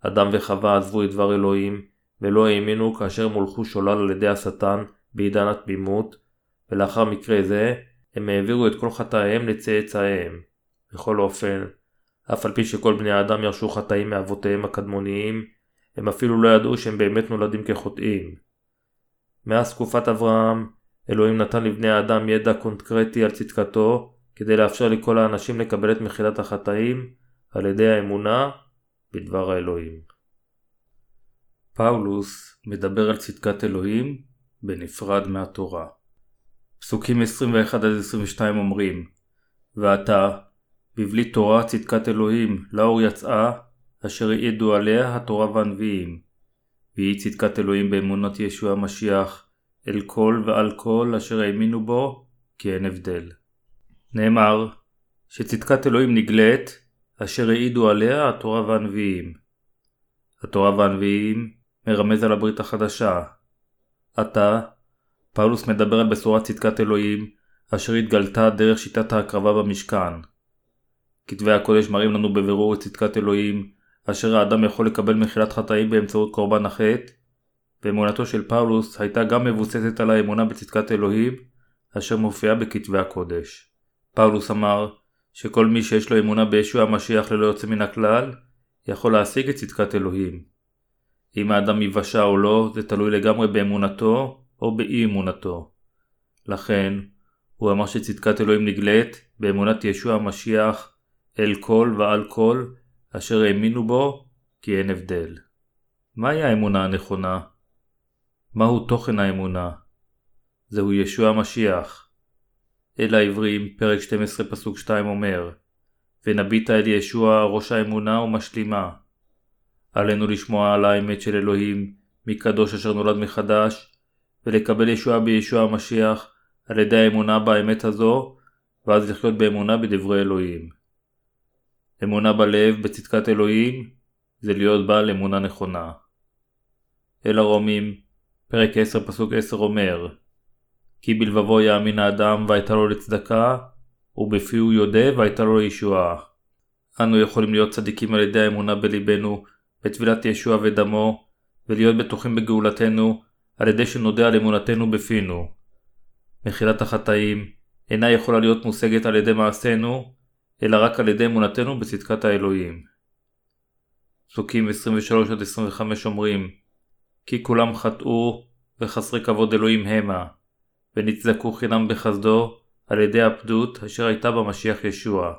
אדם וחווה עזבו את דבר אלוהים, ולא האמינו כאשר מולכו שולל על ידי השטן בעידן התמימות, ולאחר מקרה זה, הם העבירו את כל חטאיהם לצאצאיהם. בכל אופן, אף על פי שכל בני האדם ירשו חטאים מאבותיהם הקדמוניים, הם אפילו לא ידעו שהם באמת נולדים כחוטאים. מאז תקופת אברהם, אלוהים נתן לבני האדם ידע קונקרטי על צדקתו, כדי לאפשר לכל האנשים לקבל את מחילת החטאים על ידי האמונה בדבר האלוהים. פאולוס מדבר על צדקת אלוהים בנפרד מהתורה. פסוקים 21-22 אומרים ועתה, בבלי תורה צדקת אלוהים, לאור יצאה, אשר העידו עליה התורה והנביאים. והיא צדקת אלוהים באמונות ישוע המשיח, אל כל ועל כל אשר האמינו בו, כי אין הבדל. נאמר, שצדקת אלוהים נגלית, אשר העידו עליה התורה והנביאים. התורה והנביאים מרמז על הברית החדשה. עתה, פאולוס מדבר על בשורת צדקת אלוהים, אשר התגלתה דרך שיטת ההקרבה במשכן. כתבי הקודש מראים לנו בבירור את צדקת אלוהים, אשר האדם יכול לקבל מחילת חטאים באמצעות קורבן החטא, ואמונתו של פאולוס הייתה גם מבוססת על האמונה בצדקת אלוהים, אשר מופיעה בכתבי הקודש. פאולוס אמר שכל מי שיש לו אמונה בישוע המשיח ללא יוצא מן הכלל, יכול להשיג את צדקת אלוהים. אם האדם ייוושע או לא, זה תלוי לגמרי באמונתו או באי אמונתו. לכן, הוא אמר שצדקת אלוהים נגלית באמונת ישוע המשיח אל כל ועל כל אשר האמינו בו, כי אין הבדל. מהי האמונה הנכונה? מהו תוכן האמונה? זהו ישוע המשיח. אל העברים, פרק 12 פסוק 2 אומר ונביט אל ישוע ראש האמונה ומשלימה. עלינו לשמוע על האמת של אלוהים, מקדוש אשר נולד מחדש, ולקבל ישועה בישוע המשיח על ידי האמונה באמת הזו, ואז לחיות באמונה בדברי אלוהים. אמונה בלב בצדקת אלוהים זה להיות בעל אמונה נכונה. אל הרומים, פרק 10 פסוק 10 אומר כי בלבבו יאמין האדם והייתה לו לצדקה, ובפיהו יודה והייתה לו לישועה. אנו יכולים להיות צדיקים על ידי האמונה בלבנו, בטבילת ישוע ודמו, ולהיות בטוחים בגאולתנו, על ידי שנודה על אמונתנו בפינו. מחילת החטאים אינה יכולה להיות מושגת על ידי מעשינו, אלא רק על ידי אמונתנו בצדקת האלוהים. פסוקים 23-25 אומרים כי כולם חטאו וחסרי כבוד אלוהים המה, ונצדקו חינם בחסדו על ידי הפדות אשר הייתה במשיח ישוע.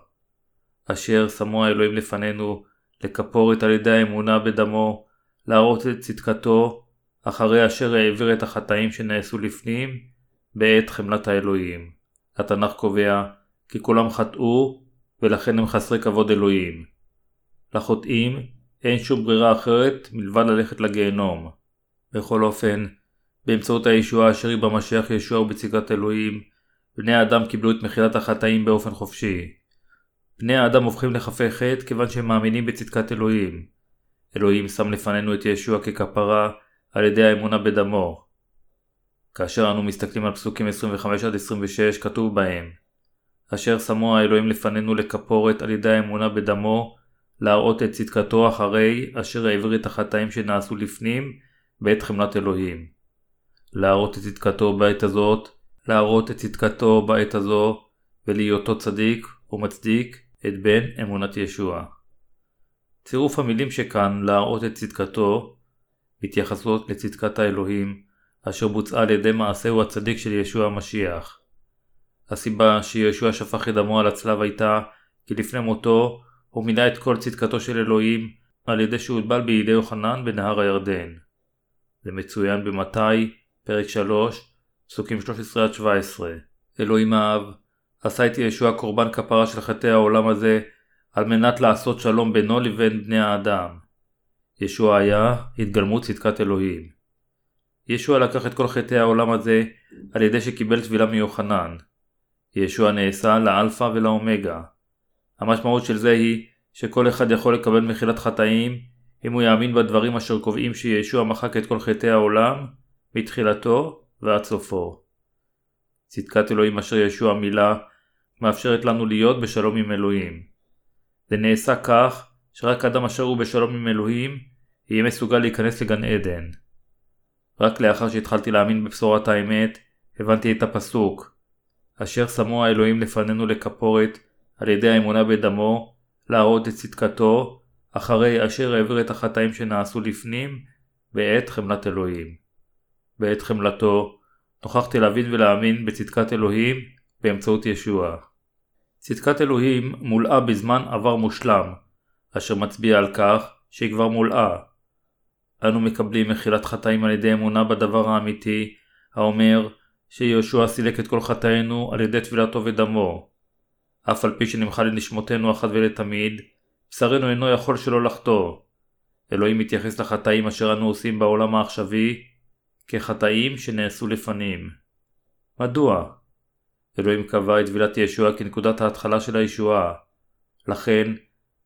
אשר שמו האלוהים לפנינו לכפורת על ידי האמונה בדמו, להראות את צדקתו, אחרי אשר העביר את החטאים שנעשו לפנים, בעת חמלת האלוהים. התנ"ך קובע כי כולם חטאו ולכן הם חסרי כבוד אלוהים. לחוטאים אין שום ברירה אחרת מלבד ללכת לגיהנום. בכל אופן, באמצעות הישועה אשר היא במשיח ישוע ובצדקת אלוהים, בני האדם קיבלו את מחילת החטאים באופן חופשי. בני האדם הופכים לחפי חטא כיוון שהם מאמינים בצדקת אלוהים. אלוהים שם לפנינו את ישוע ככפרה על ידי האמונה בדמו. כאשר אנו מסתכלים על פסוקים 25-26 כתוב בהם אשר שמו האלוהים לפנינו לכפורת על ידי האמונה בדמו להראות את צדקתו אחרי אשר העביר את החטאים שנעשו לפנים בעת חמלת אלוהים. להראות את צדקתו בעת הזאת, להראות את צדקתו בעת הזו ולהיותו צדיק ומצדיק את בן אמונת ישוע. צירוף המילים שכאן להראות את צדקתו מתייחסות לצדקת האלוהים אשר בוצעה על ידי מעשהו הצדיק של ישוע המשיח. הסיבה שישוע שפך את דמו על הצלב הייתה כי לפני מותו הוא מילא את כל צדקתו של אלוהים על ידי שהוטבל בידי יוחנן בנהר הירדן. זה מצוין במתי, פרק 3, פסוקים 13-17. אלוהים האב עשה את ישוע קורבן כפרה של חטאי העולם הזה על מנת לעשות שלום בינו לבין בני האדם. ישוע היה התגלמות צדקת אלוהים. ישוע לקח את כל חטאי העולם הזה על ידי שקיבל טבילה מיוחנן. ישוע נעשה לאלפא ולאומגה. המשמעות של זה היא שכל אחד יכול לקבל מחילת חטאים אם הוא יאמין בדברים אשר קובעים שישוע מחק את כל חטאי העולם מתחילתו ועד סופו. צדקת אלוהים אשר ישוע מילא מאפשרת לנו להיות בשלום עם אלוהים. זה נעשה כך שרק אדם אשר הוא בשלום עם אלוהים יהיה מסוגל להיכנס לגן עדן. רק לאחר שהתחלתי להאמין בבשורת האמת, הבנתי את הפסוק אשר שמו האלוהים לפנינו לכפורת על ידי האמונה בדמו, להראות את צדקתו, אחרי אשר העביר את החטאים שנעשו לפנים, בעת חמלת אלוהים. בעת חמלתו, נוכחתי להבין ולהאמין בצדקת אלוהים באמצעות ישוע. צדקת אלוהים מולאה בזמן עבר מושלם, אשר מצביע על כך שהיא כבר מולאה. אנו מקבלים מחילת חטאים על ידי אמונה בדבר האמיתי, האומר שיהושע סילק את כל חטאינו על ידי טבילתו ודמו. אף על פי שנמחה לנשמותינו אחת ולתמיד, בשרנו אינו יכול שלא לחטוא. אלוהים מתייחס לחטאים אשר אנו עושים בעולם העכשווי כחטאים שנעשו לפנים. מדוע? אלוהים קבע את טבילת ישוע כנקודת ההתחלה של הישועה. לכן,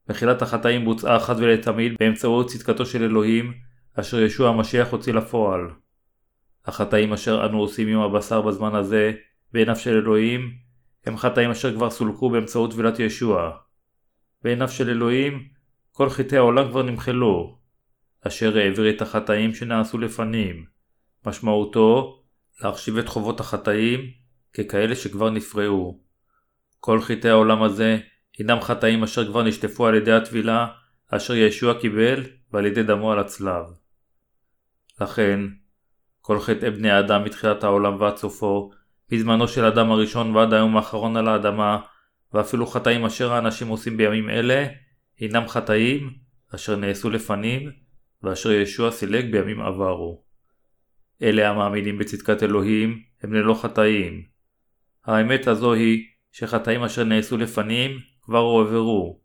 מחילת החטאים בוצעה אחת ולתמיד באמצעות צדקתו של אלוהים, אשר ישוע המשיח הוציא לפועל. החטאים אשר אנו עושים עם הבשר בזמן הזה, בעיניו של אלוהים, הם חטאים אשר כבר סולקו באמצעות טבילת ישוע. בעיניו של אלוהים, כל חטאי העולם כבר נמחלו, אשר העביר את החטאים שנעשו לפנים. משמעותו, להחשיב את חובות החטאים ככאלה שכבר נפרעו. כל חטאי העולם הזה הינם חטאים אשר כבר נשטפו על ידי הטבילה אשר ישוע קיבל ועל ידי דמו על הצלב. לכן, כל חטאי בני האדם מתחילת העולם ועד סופו, מזמנו של אדם הראשון ועד היום האחרון על האדמה, ואפילו חטאים אשר האנשים עושים בימים אלה, הינם חטאים אשר נעשו לפנים, ואשר ישוע סילק בימים עברו. אלה המאמינים בצדקת אלוהים הם ללא חטאים. האמת הזו היא שחטאים אשר נעשו לפנים כבר הועברו.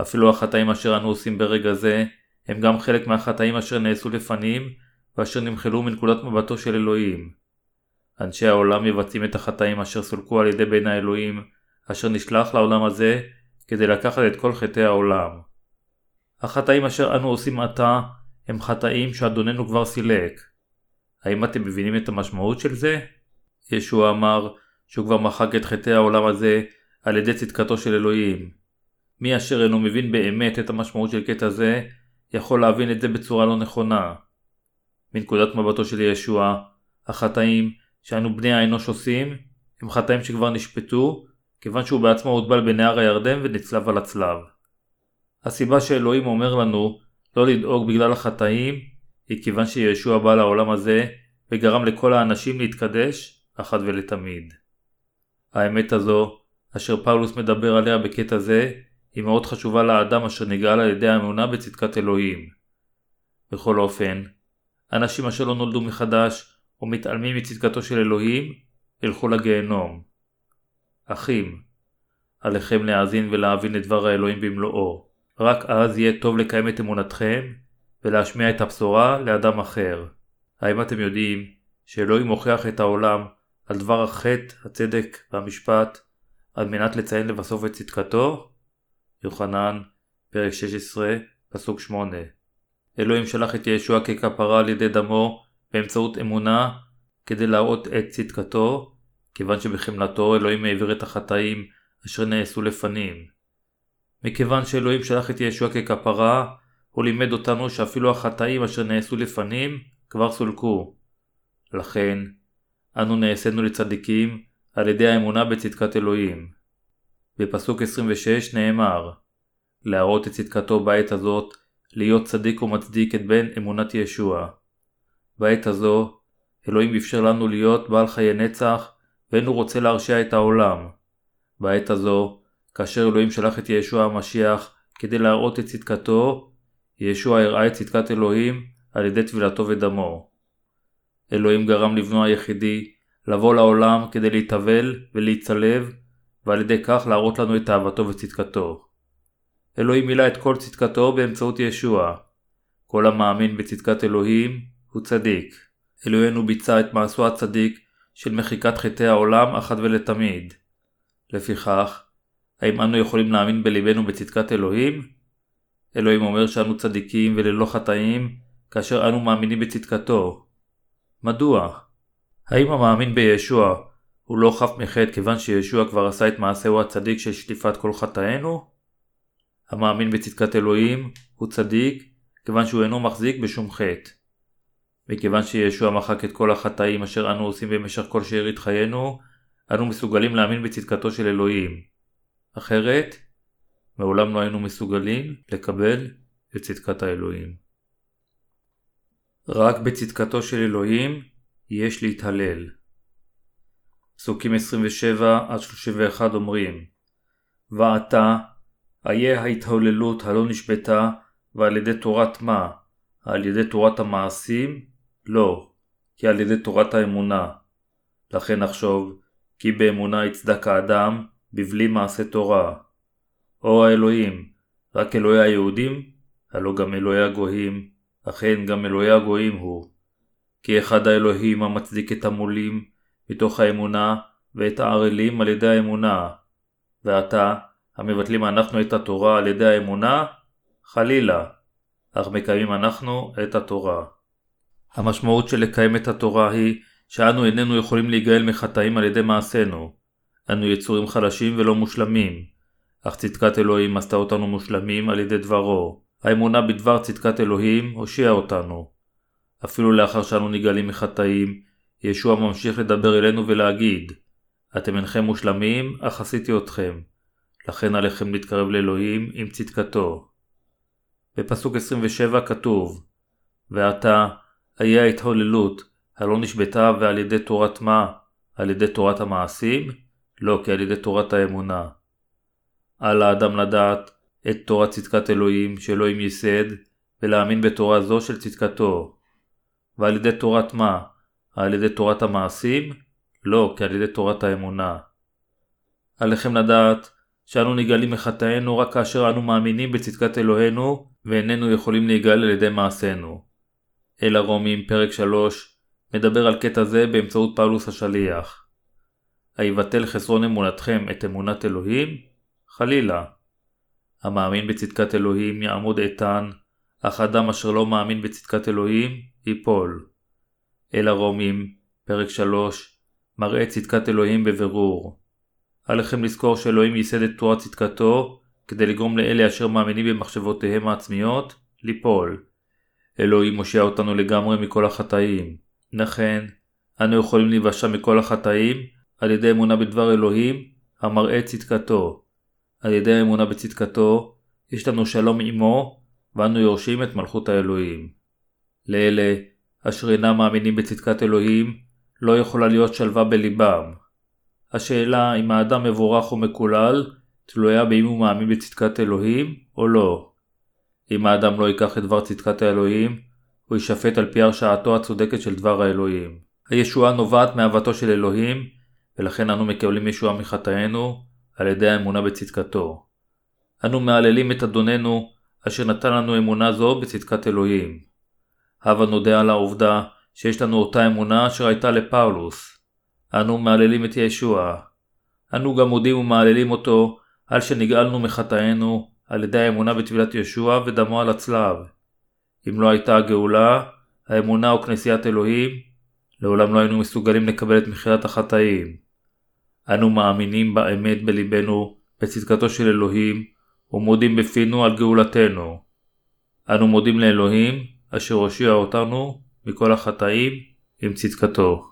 אפילו החטאים אשר אנו עושים ברגע זה הם גם חלק מהחטאים אשר נעשו לפנים ואשר נמחלו מנקודת מבטו של אלוהים. אנשי העולם מבצעים את החטאים אשר סולקו על ידי בן האלוהים אשר נשלח לעולם הזה כדי לקחת את כל חטאי העולם. החטאים אשר אנו עושים עתה הם חטאים שאדוננו כבר סילק. האם אתם מבינים את המשמעות של זה? ישוע אמר שהוא כבר מחק את חטאי העולם הזה על ידי צדקתו של אלוהים. מי אשר אינו מבין באמת את המשמעות של קטע זה, יכול להבין את זה בצורה לא נכונה. מנקודת מבטו של ישוע, החטאים שאנו בני האנוש עושים, הם חטאים שכבר נשפטו, כיוון שהוא בעצמו הוטבל בנהר הירדן ונצלב על הצלב. הסיבה שאלוהים אומר לנו לא לדאוג בגלל החטאים, היא כיוון שישוע בא לעולם הזה וגרם לכל האנשים להתקדש אחת ולתמיד. האמת הזו, אשר פאולוס מדבר עליה בקטע זה, היא מאוד חשובה לאדם אשר נגאל על ידי האמונה בצדקת אלוהים. בכל אופן, אנשים אשר לא נולדו מחדש או מתעלמים מצדקתו של אלוהים, ילכו לגיהנום. אחים, עליכם להאזין ולהבין את דבר האלוהים במלואו. רק אז יהיה טוב לקיים את אמונתכם ולהשמיע את הבשורה לאדם אחר. האם אתם יודעים שאלוהים מוכיח את העולם על דבר החטא, הצדק והמשפט על מנת לציין לבסוף את צדקתו? יוחנן, פרק 16, פסוק 8 אלוהים שלח את ישוע ככפרה על ידי דמו באמצעות אמונה כדי להראות את צדקתו, כיוון שבחמלתו אלוהים העביר את החטאים אשר נעשו לפנים. מכיוון שאלוהים שלח את ישוע ככפרה, הוא לימד אותנו שאפילו החטאים אשר נעשו לפנים כבר סולקו. לכן, אנו נעשינו לצדיקים על ידי האמונה בצדקת אלוהים. בפסוק 26 נאמר להראות את צדקתו בעת הזאת, להיות צדיק ומצדיק את בן אמונת ישוע. בעת הזו, אלוהים אפשר לנו להיות בעל חיי נצח, ואין הוא רוצה להרשיע את העולם. בעת הזו, כאשר אלוהים שלח את ישוע המשיח כדי להראות את צדקתו, ישוע הראה את צדקת אלוהים על ידי טבילתו ודמו. אלוהים גרם לבנו היחידי לבוא לעולם כדי להתאבל ולהצלב, ועל ידי כך להראות לנו את אהבתו וצדקתו. אלוהים מילא את כל צדקתו באמצעות ישוע. כל המאמין בצדקת אלוהים הוא צדיק. אלוהינו ביצע את מעשו הצדיק של מחיקת חטאי העולם אחת ולתמיד. לפיכך, האם אנו יכולים להאמין בלבנו בצדקת אלוהים? אלוהים אומר שאנו צדיקים וללא חטאים, כאשר אנו מאמינים בצדקתו. מדוע? האם המאמין בישוע הוא לא חף מחטא כיוון שישוע כבר עשה את מעשהו הצדיק של שטיפת כל חטאינו? המאמין בצדקת אלוהים הוא צדיק כיוון שהוא אינו מחזיק בשום חטא. מכיוון שישוע מחק את כל החטאים אשר אנו עושים במשך כל שארית חיינו, אנו מסוגלים להאמין בצדקתו של אלוהים. אחרת, מעולם לא היינו מסוגלים לקבל את צדקת האלוהים. רק בצדקתו של אלוהים יש להתהלל. פסוקים 27-31 אומרים ועתה איה ההתהוללות הלא נשבתה ועל ידי תורת מה? על ידי תורת המעשים? לא, כי על ידי תורת האמונה. לכן נחשוב כי באמונה יצדק האדם בבלי מעשה תורה. או האלוהים, רק אלוהי היהודים? הלא גם אלוהי הגויים, אכן גם אלוהי הגויים הוא. כי אחד האלוהים המצדיק את המולים מתוך האמונה ואת הערלים על ידי האמונה. ועתה, המבטלים אנחנו את התורה על ידי האמונה? חלילה, אך מקיימים אנחנו את התורה. המשמעות של לקיים את התורה היא שאנו איננו יכולים להיגאל מחטאים על ידי מעשינו. אנו יצורים חלשים ולא מושלמים, אך צדקת אלוהים עשתה אותנו מושלמים על ידי דברו. האמונה בדבר צדקת אלוהים הושיעה אותנו. אפילו לאחר שאנו נגאלים מחטאים, ישוע ממשיך לדבר אלינו ולהגיד, אתם אינכם מושלמים, אך עשיתי אתכם. לכן עליכם להתקרב לאלוהים עם צדקתו. בפסוק 27 כתוב, ועתה, איה ההתהוללות, הלא נשבתה ועל ידי תורת מה? על ידי תורת המעשים? לא, כי על ידי תורת האמונה. על האדם לדעת את תורת צדקת אלוהים שאלוהים ייסד, ולהאמין בתורה זו של צדקתו. ועל ידי תורת מה? על ידי תורת המעשים? לא, כי על ידי תורת האמונה. עליכם לדעת שאנו נגאלים מחטאינו רק כאשר אנו מאמינים בצדקת אלוהינו ואיננו יכולים להיגאל על ידי מעשינו. אל הרומים, פרק 3, מדבר על קטע זה באמצעות פאולוס השליח. היבטל חסרון אמונתכם את אמונת אלוהים? חלילה. המאמין בצדקת אלוהים יעמוד איתן, אך אדם אשר לא מאמין בצדקת אלוהים, ייפול. אל הרומים, פרק 3, מראה צדקת אלוהים בבירור. עליכם לזכור שאלוהים ייסד את תורת צדקתו, כדי לגרום לאלה אשר מאמינים במחשבותיהם העצמיות, ליפול. אלוהים מושיע אותנו לגמרי מכל החטאים. לכן, אנו יכולים להיוושע מכל החטאים על ידי אמונה בדבר אלוהים, המראה צדקתו. על ידי האמונה בצדקתו, יש לנו שלום עמו, ואנו יורשים את מלכות האלוהים. לאלה אשר אינם מאמינים בצדקת אלוהים, לא יכולה להיות שלווה בליבם. השאלה אם האדם מבורך או מקולל, תלויה באם הוא מאמין בצדקת אלוהים או לא. אם האדם לא ייקח את דבר צדקת האלוהים, הוא יישפט על פי הרשעתו הצודקת של דבר האלוהים. הישועה נובעת מאהבתו של אלוהים, ולכן אנו מקבלים ישועה מחטאינו על ידי האמונה בצדקתו. אנו מהללים את אדוננו, אשר נתן לנו אמונה זו בצדקת אלוהים. הבה נודה על העובדה שיש לנו אותה אמונה אשר הייתה לפאולוס. אנו מהללים את ישוע. אנו גם מודים ומהללים אותו על שנגאלנו מחטאינו על ידי האמונה בטבילת ישוע ודמו על הצלב. אם לא הייתה הגאולה, האמונה או כנסיית אלוהים, לעולם לא היינו מסוגלים לקבל את מחילת החטאים. אנו מאמינים באמת בלבנו בצדקתו של אלוהים, ומודים בפינו על גאולתנו. אנו מודים לאלוהים, אשר הושיע אותנו מכל החטאים עם צדקתו.